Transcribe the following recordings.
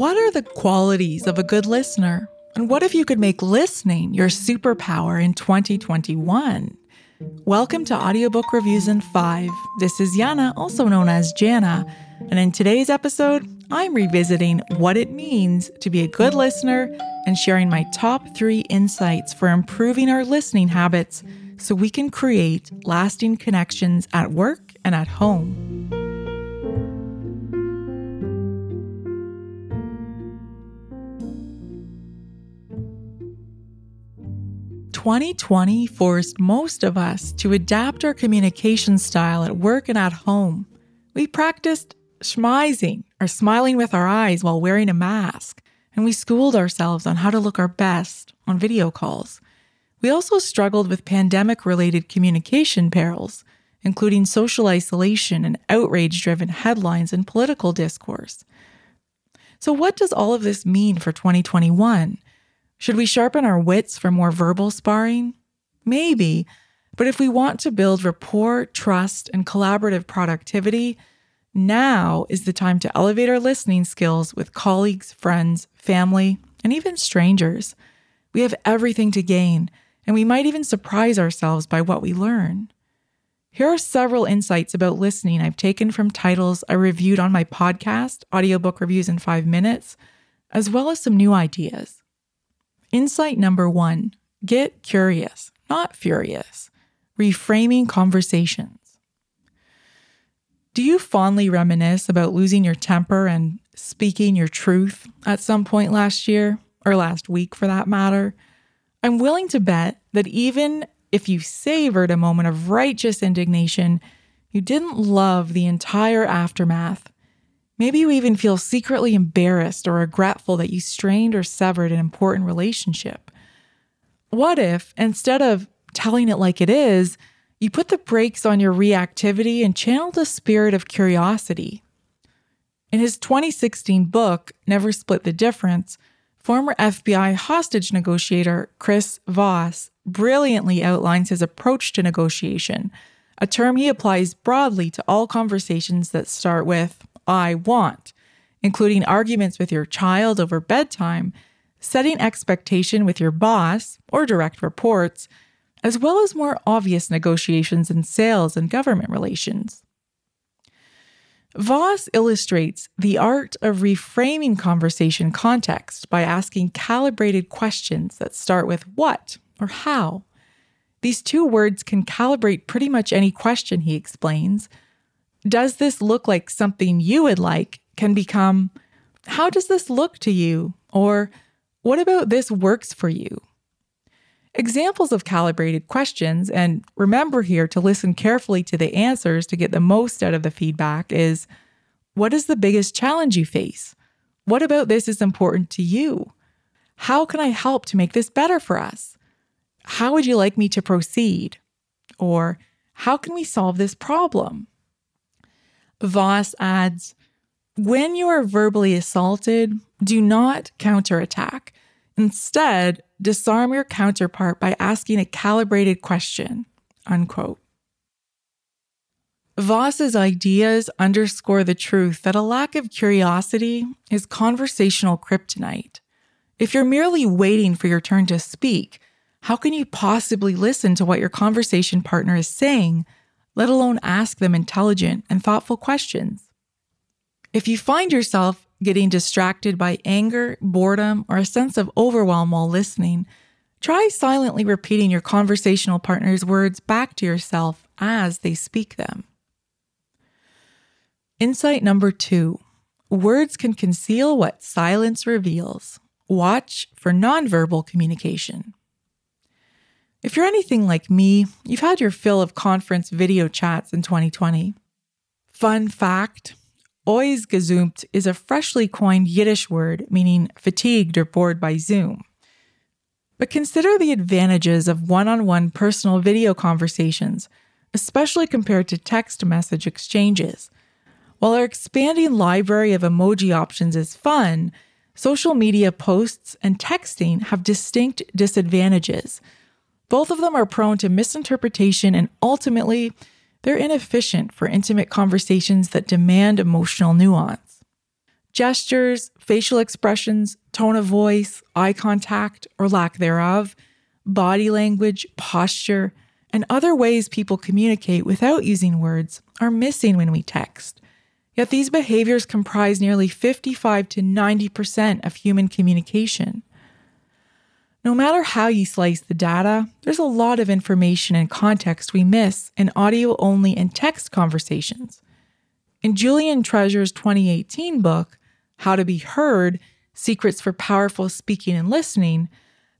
What are the qualities of a good listener? And what if you could make listening your superpower in 2021? Welcome to Audiobook Reviews in 5. This is Yana, also known as Jana, and in today's episode, I'm revisiting what it means to be a good listener and sharing my top three insights for improving our listening habits so we can create lasting connections at work and at home. 2020 forced most of us to adapt our communication style at work and at home. We practiced smizing or smiling with our eyes while wearing a mask, and we schooled ourselves on how to look our best on video calls. We also struggled with pandemic related communication perils, including social isolation and outrage driven headlines and political discourse. So, what does all of this mean for 2021? Should we sharpen our wits for more verbal sparring? Maybe. But if we want to build rapport, trust, and collaborative productivity, now is the time to elevate our listening skills with colleagues, friends, family, and even strangers. We have everything to gain, and we might even surprise ourselves by what we learn. Here are several insights about listening I've taken from titles I reviewed on my podcast, Audiobook Reviews in Five Minutes, as well as some new ideas. Insight number one get curious, not furious. Reframing conversations. Do you fondly reminisce about losing your temper and speaking your truth at some point last year, or last week for that matter? I'm willing to bet that even if you savored a moment of righteous indignation, you didn't love the entire aftermath Maybe you even feel secretly embarrassed or regretful that you strained or severed an important relationship. What if, instead of telling it like it is, you put the brakes on your reactivity and channeled a spirit of curiosity? In his 2016 book, Never Split the Difference, former FBI hostage negotiator Chris Voss brilliantly outlines his approach to negotiation, a term he applies broadly to all conversations that start with, I want, including arguments with your child over bedtime, setting expectation with your boss or direct reports, as well as more obvious negotiations in sales and government relations. Voss illustrates the art of reframing conversation context by asking calibrated questions that start with what or how. These two words can calibrate pretty much any question, he explains, does this look like something you would like can become, how does this look to you? Or what about this works for you? Examples of calibrated questions, and remember here to listen carefully to the answers to get the most out of the feedback, is what is the biggest challenge you face? What about this is important to you? How can I help to make this better for us? How would you like me to proceed? Or how can we solve this problem? Voss adds When you are verbally assaulted, do not counterattack. Instead, disarm your counterpart by asking a calibrated question. Unquote. Voss's ideas underscore the truth that a lack of curiosity is conversational kryptonite. If you're merely waiting for your turn to speak, how can you possibly listen to what your conversation partner is saying let alone ask them intelligent and thoughtful questions. If you find yourself getting distracted by anger, boredom, or a sense of overwhelm while listening, try silently repeating your conversational partner's words back to yourself as they speak them. Insight number two words can conceal what silence reveals. Watch for nonverbal communication. If you're anything like me, you've had your fill of conference video chats in 2020. Fun fact Ois Ausgezoomt is a freshly coined Yiddish word meaning fatigued or bored by Zoom. But consider the advantages of one on one personal video conversations, especially compared to text message exchanges. While our expanding library of emoji options is fun, social media posts and texting have distinct disadvantages both of them are prone to misinterpretation and ultimately, they're inefficient for intimate conversations that demand emotional nuance. Gestures, facial expressions, tone of voice, eye contact or lack thereof, body language, posture, and other ways people communicate without using words are missing when we text. Yet these behaviors comprise nearly 55 to 90% of human communication. No matter how you slice the data, there's a lot of information and context we miss in audio only and text conversations. In Julian Treasure's 2018 book, How to Be Heard Secrets for Powerful Speaking and Listening,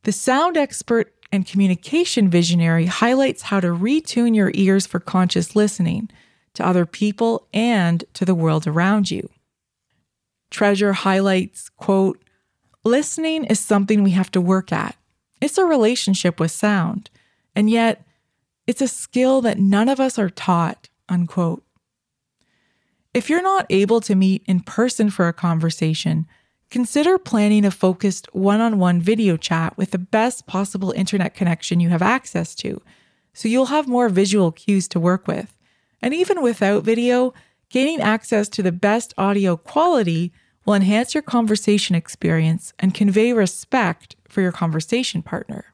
the sound expert and communication visionary highlights how to retune your ears for conscious listening to other people and to the world around you. Treasure highlights, quote, listening is something we have to work at. It's a relationship with sound, and yet it's a skill that none of us are taught, unquote. If you're not able to meet in person for a conversation, consider planning a focused one on one video chat with the best possible internet connection you have access to, so you'll have more visual cues to work with. And even without video, gaining access to the best audio quality will enhance your conversation experience and convey respect for your conversation partner.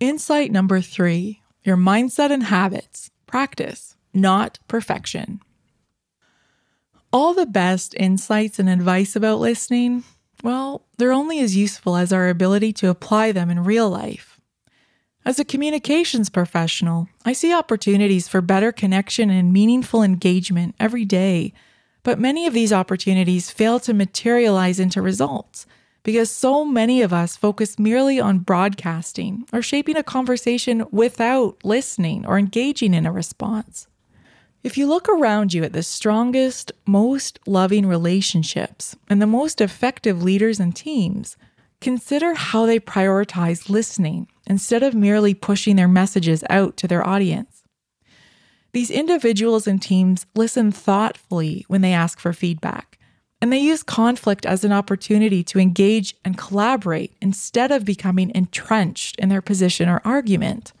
Insight number three your mindset and habits. Practice not perfection. All the best insights and advice about listening, well, they're only as useful as our ability to apply them in real life. As a communications professional, I see opportunities for better connection and meaningful engagement every day, but many of these opportunities fail to materialize into results because so many of us focus merely on broadcasting or shaping a conversation without listening or engaging in a response. If you look around you at the strongest, most loving relationships and the most effective leaders and teams, consider how they prioritize listening instead of merely pushing their messages out to their audience. These individuals and teams listen thoughtfully when they ask for feedback, and they use conflict as an opportunity to engage and collaborate instead of becoming entrenched in their position or argument.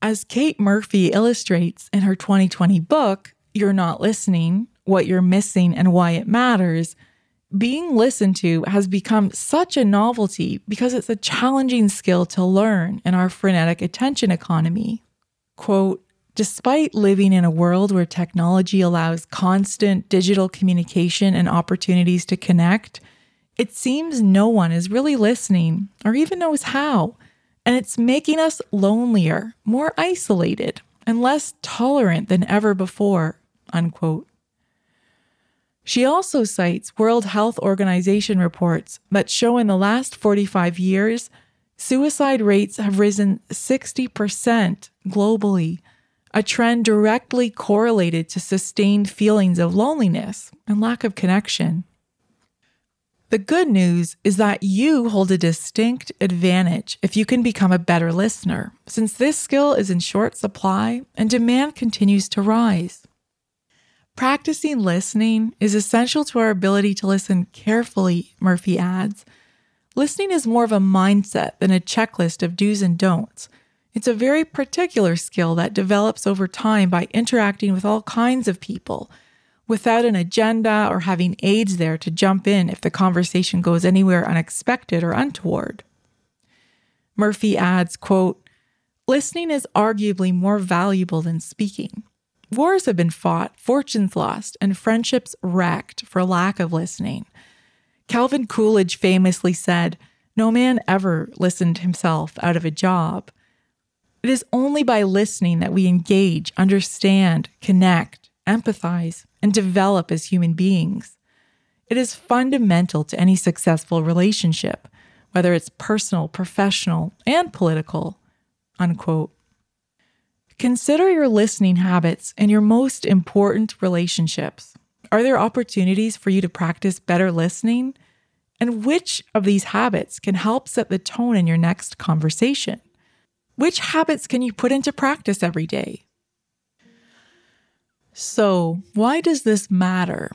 As Kate Murphy illustrates in her 2020 book, You're Not Listening What You're Missing and Why It Matters, being listened to has become such a novelty because it's a challenging skill to learn in our frenetic attention economy. Quote, Despite living in a world where technology allows constant digital communication and opportunities to connect, it seems no one is really listening or even knows how and it's making us lonelier, more isolated, and less tolerant than ever before. Unquote. She also cites World Health Organization reports that show in the last 45 years, suicide rates have risen 60% globally, a trend directly correlated to sustained feelings of loneliness and lack of connection. The good news is that you hold a distinct advantage if you can become a better listener, since this skill is in short supply and demand continues to rise. Practicing listening is essential to our ability to listen carefully, Murphy adds. Listening is more of a mindset than a checklist of do's and don'ts. It's a very particular skill that develops over time by interacting with all kinds of people without an agenda or having aides there to jump in if the conversation goes anywhere unexpected or untoward. Murphy adds, quote, Listening is arguably more valuable than speaking. Wars have been fought, fortunes lost, and friendships wrecked for lack of listening. Calvin Coolidge famously said, No man ever listened himself out of a job. It is only by listening that we engage, understand, connect, empathize, and develop as human beings. It is fundamental to any successful relationship, whether it's personal, professional, and political. Unquote. Consider your listening habits in your most important relationships. Are there opportunities for you to practice better listening? And which of these habits can help set the tone in your next conversation? Which habits can you put into practice every day? So, why does this matter?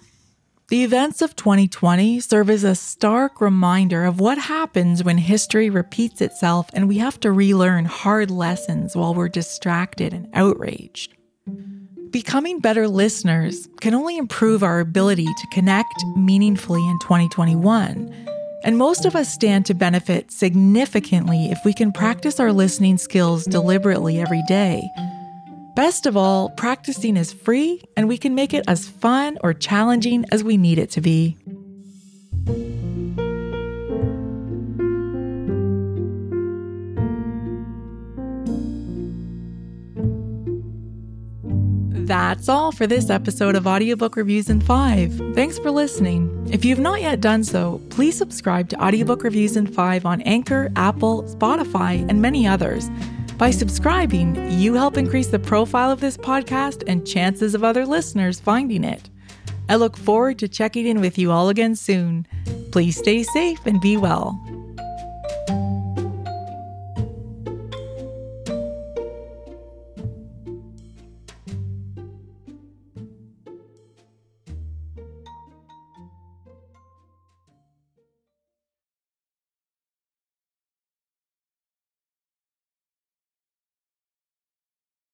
The events of 2020 serve as a stark reminder of what happens when history repeats itself and we have to relearn hard lessons while we're distracted and outraged. becoming better listeners can only improve our ability to connect meaningfully in 2021. And most of us stand to benefit significantly if we can practice our listening skills deliberately every day. Best of all, practicing is free and we can make it as fun or challenging as we need it to be. That's all for this episode of Audiobook Reviews in 5. Thanks for listening. If you've not yet done so, please subscribe to Audiobook Reviews in 5 on Anchor, Apple, Spotify, and many others. By subscribing, you help increase the profile of this podcast and chances of other listeners finding it. I look forward to checking in with you all again soon. Please stay safe and be well.